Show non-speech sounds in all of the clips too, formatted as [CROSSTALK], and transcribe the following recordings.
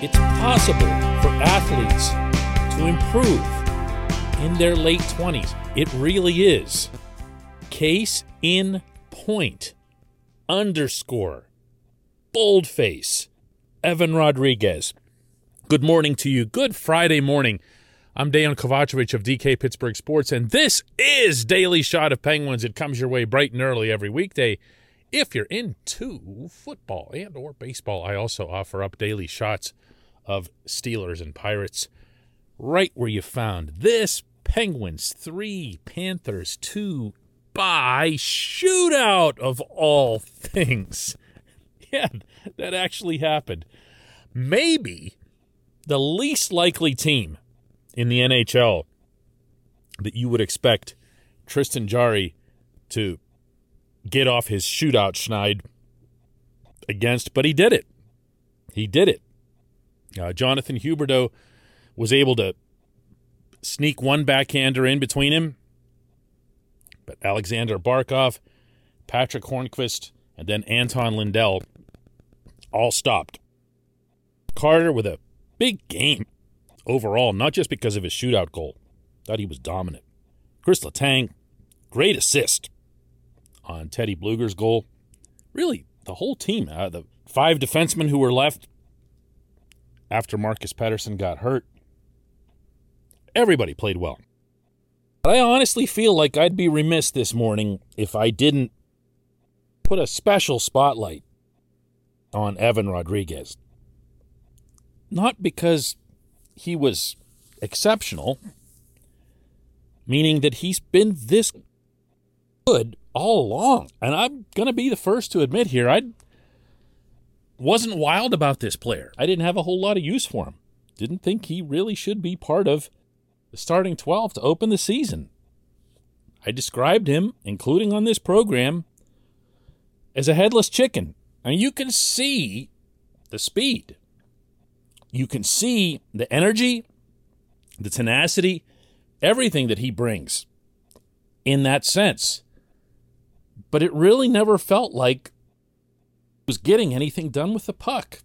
it's possible for athletes to improve in their late 20s. It really is. Case in point. Underscore. Boldface. Evan Rodrigues. Good morning to you. Good Friday morning. I'm Dejan Kovacevic of DK Pittsburgh Sports, and this is Daily Shot of Penguins. It comes your way bright and early every weekday. If you're into football and or baseball, I also offer up daily shots of Steelers and Pirates right where you found this Penguins 3, Panthers 2 by shootout of all things. [LAUGHS] Yeah, that actually happened. Maybe the least likely team in the NHL that you would expect Tristan Jarry to get off his shootout schneid against, but he did it. He did it. Uh, Jonathan Huberdeau was able to sneak one backhander in between him, but Aleksander Barkov, Patric Hornqvist, and then Anton Lundell all stopped. Carter with a big game overall, not just because of his shootout goal. Thought he was dominant. Chris Letang, great assist on Teddy Blueger's goal. Really, the whole team, uh, the five defensemen who were left after Marcus Pettersson got hurt, everybody played well. But I honestly feel like I'd be remiss this morning if I didn't put a special spotlight on Evan Rodrigues. Not because he was exceptional, meaning that he's been this good all along. And I'm going to be the first to admit here, I wasn't wild about this player. I didn't have a whole lot of use for him. Didn't think he really should be part of the starting 12 to open the season. I described him, including on this program, as a headless chicken. And you can see the speed you can see the energy, the tenacity, everything that he brings in that sense. But it really never felt like was getting anything done with the puck.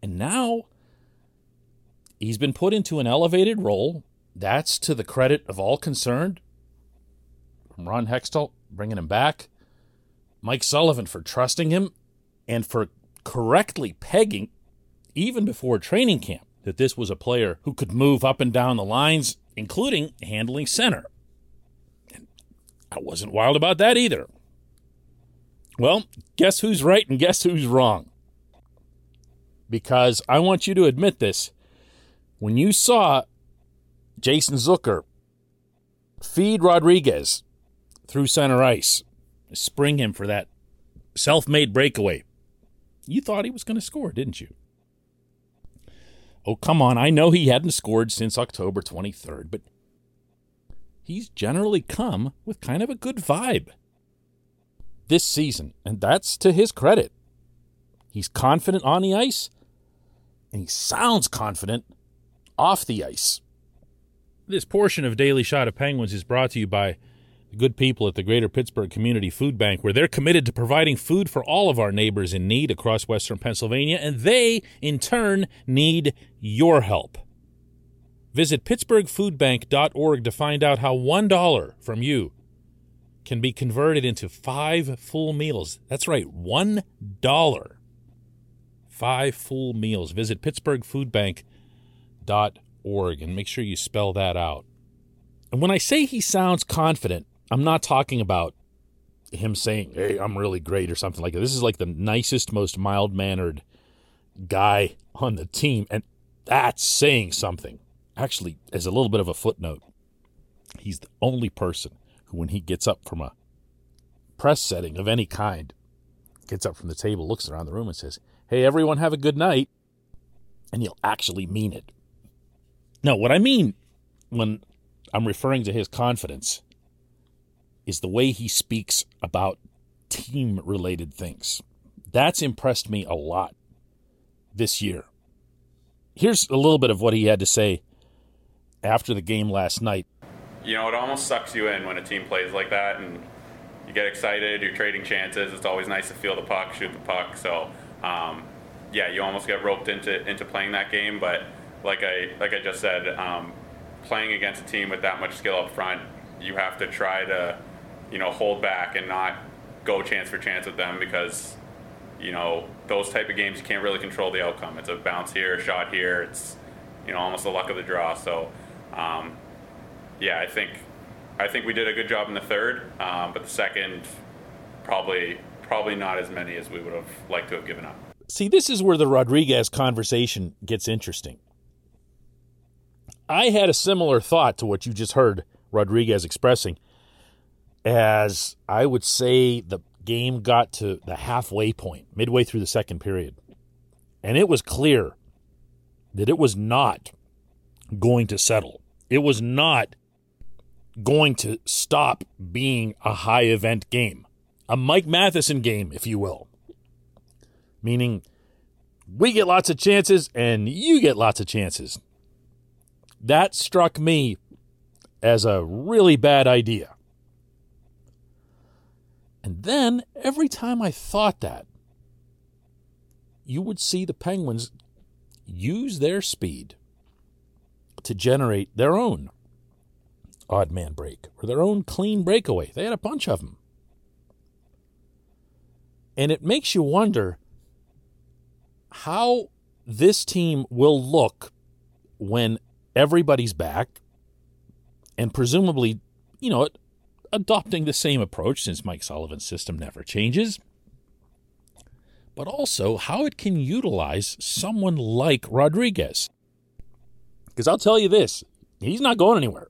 And now he's been put into an elevated role. That's to the credit of all concerned. Ron Hextall bringing him back, Mike Sullivan for trusting him, and for correctly pegging even before training camp, that this was a player who could move up and down the lines, including handling center. And I wasn't wild about that either. Well, guess who's right and guess who's wrong? Because I want you to admit this. When you saw Jason Zucker feed Rodrigues through center ice, spring him for that self made breakaway, you thought he was going to score, didn't you? Oh, come on. I know he hadn't scored since October 23rd, but he's generally come with kind of a good vibe this season, and that's to his credit. He's confident on the ice, and he sounds confident off the ice. This portion of Daily Shot of Penguins is brought to you by the good people at the Greater Pittsburgh Community Food Bank, where they're committed to providing food for all of our neighbors in need across Western Pennsylvania, and they, in turn, need your help. Visit PittsburghFoodBank.org to find out how $1 from you can be converted into five full meals. That's right, $1. Five full meals. Visit PittsburghFoodBank.org and make sure you spell that out. And when I say he sounds confident, I'm not talking about him saying, "Hey, I'm really great" or something like that. This is like the nicest, most mild-mannered guy on the team, and that's saying something. Actually, as a little bit of a footnote, he's the only person when he gets up from a press setting of any kind, gets up from the table, looks around the room, and says, "Hey, everyone, have a good night," and he'll actually mean it. No, what I mean when I'm referring to his confidence is the way he speaks about team related things. That's impressed me a lot this year. Here's a little bit of what he had to say after the game last night. You know, it almost sucks you in when a team plays like that and you get excited, you're trading chances. It's always nice to feel the puck, shoot the puck. So, um, yeah, you almost get roped into into playing that game. But like I like I just said, um, playing against a team with that much skill up front, you have to try to, you know, hold back and not go chance for chance with them because, you know, those type of games you can't really control the outcome. It's a bounce here, a shot here. It's, you know, almost the luck of the draw. So, um, yeah, I think I think we did a good job in the third, um, but the second, probably probably not as many as we would have liked to have given up. See, this is where the Rodrigues conversation gets interesting. I had a similar thought to what you just heard Rodrigues expressing, as I would say the game got to the halfway point, midway through the second period. And it was clear that it was not going to settle. It was not going to stop being a high event game, a Mike Matheson game, if you will. Meaning, we get lots of chances and you get lots of chances. That struck me as a really bad idea. And then every time I thought that, you would see the Penguins use their speed to generate their own odd man break or their own clean breakaway. They had a bunch of them. And it makes you wonder how this team will look when everybody's back and presumably, you know, adopting the same approach since Mike Sullivan's system never changes, but also how it can utilize someone like Rodrigues. Because I'll tell you this, he's not going anywhere.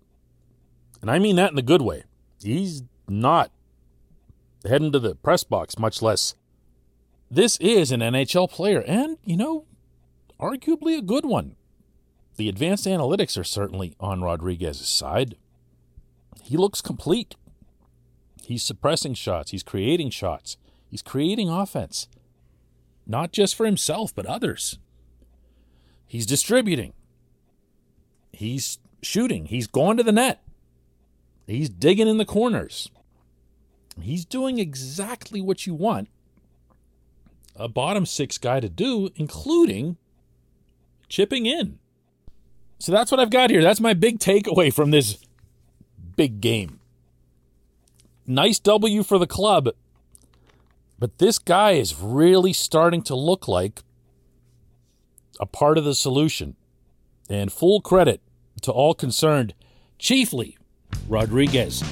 And I mean that in the good way. He's not heading to the press box, much less. This is an NHL player, and, you know, arguably a good one. The advanced analytics are certainly on Rodrigues's side. He looks complete. He's suppressing shots, he's creating shots, he's creating offense, not just for himself, but others. He's distributing, he's shooting, he's going to the net, he's digging in the corners. He's doing exactly what you want a bottom six guy to do, including chipping in. So that's what I've got here. That's my big takeaway from this big game. Nice W for the club, but this guy is really starting to look like a part of the solution. And full credit to all concerned, chiefly Rodrigues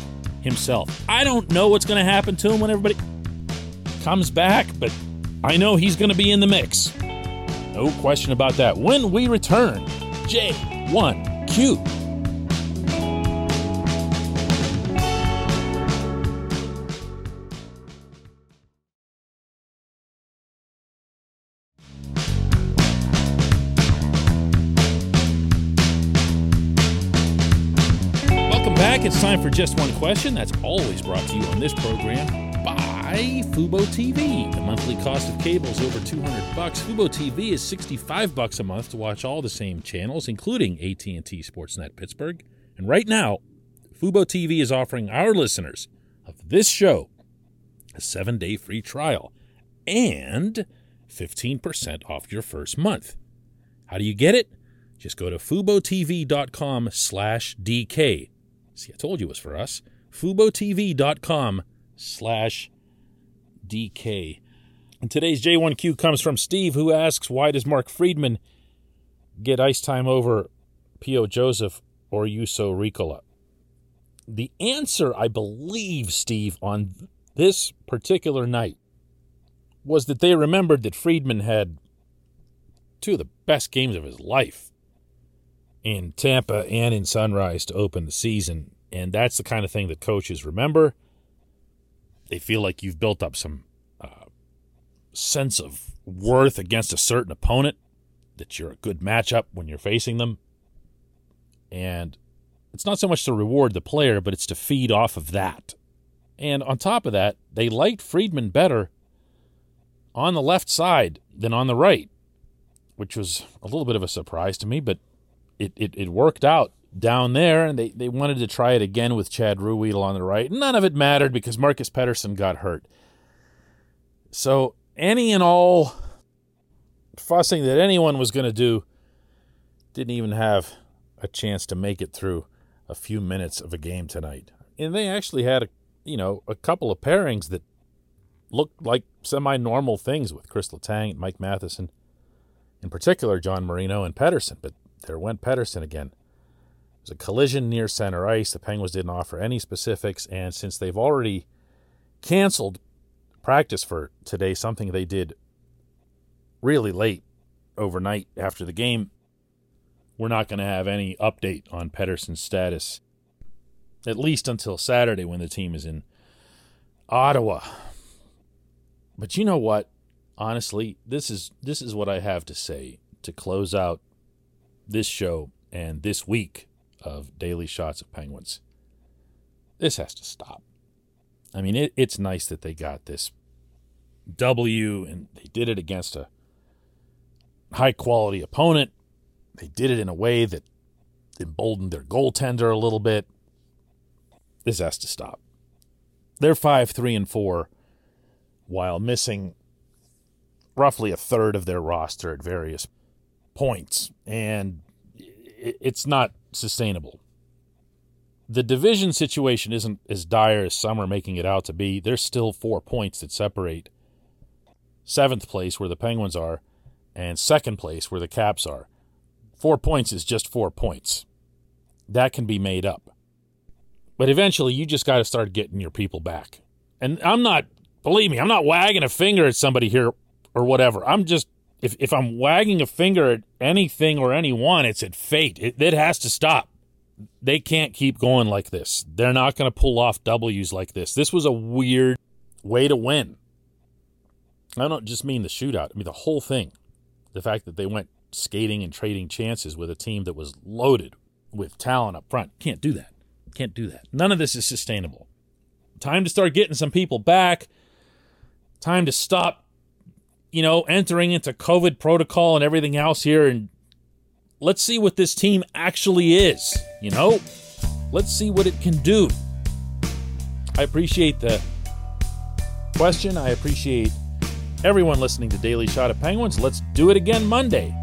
himself. I don't know what's going to happen to him when everybody comes back, but I know he's going to be in the mix. No question about that. When we return, J1Q back. It's time for Just One Question. That's always brought to you on this program by Fubo TV. The monthly cost of cable is over 200 bucks. Fubo TV is 65 bucks a month to watch all the same channels, including AT&T Sportsnet Pittsburgh. And right now, Fubo TV is offering our listeners of this show a 7-day free trial and 15% off your first month. How do you get it? Just go to FuboTV.com slash DK. See, I told you it was for us. FuboTV.com slash DK. And today's J1Q comes from Steve, who asks, Why does Mark Friedman get ice time over P.O. Joseph or Juuso Riikola? The answer, I believe, Steve, on this particular night was that they remembered that Friedman had two of the best games of his life in Tampa and in Sunrise to open the season. And that's the kind of thing that coaches remember they feel like you've built up some uh, sense of worth against a certain opponent, that you're a good matchup when you're facing them. And it's not so much to reward the player, but it's to feed off of that. And on top of that, they liked Friedman better on the left side than on the right, which was a little bit of a surprise to me, but it, it, it worked out down there, and they, they wanted to try it again with Chad Ruhwedel on the right. None of it mattered because Marcus Pettersson got hurt. So, any and all fussing that anyone was going to do didn't even have a chance to make it through a few minutes of a game tonight. And they actually had a you know, a couple of pairings that looked like semi-normal things with Chris Letang and Mike Matheson, in particular John Marino and Pettersson. But there went Pettersson again. It was a collision near center ice. The Penguins didn't offer any specifics, and since they've already canceled practice for today, something they did really late overnight after the game, we're not going to have any update on Pettersson's status, at least until Saturday when the team is in Ottawa. But you know what? Honestly, this is this is what I have to say to close out this show and this week of daily shots of penguins. This has to stop. I mean, it, it's nice that they got this W and they did it against a high quality opponent. They did it in a way that emboldened their goaltender a little bit. This has to stop. They're 5 3 and 4 while missing roughly a third of their roster at various points. And it's not sustainable. The division situation isn't as dire as some are making it out to be. There's still four points that separate seventh place, where the Penguins are, and second place, where the Caps are. Four points is just four points. That can be made up. But eventually, you just got to start getting your people back. And I'm not, believe me, I'm not wagging a finger at somebody here or whatever. I'm just, if, if I'm wagging a finger at anything or anyone, it's at fate. It, it has to stop. They can't keep going like this. They're not going to pull off W's like this. This was a weird way to win. I don't just mean the shootout, I mean the whole thing. The fact that they went skating and trading chances with a team that was loaded with talent up front. Can't do that. Can't do that. None of this is sustainable. Time to start getting some people back. Time to stop, you know, entering into COVID protocol and everything else here. And let's see what this team actually is, you know? Let's see what it can do. I appreciate the question. I appreciate everyone listening to Daily Shot of Penguins. Let's do it again Monday.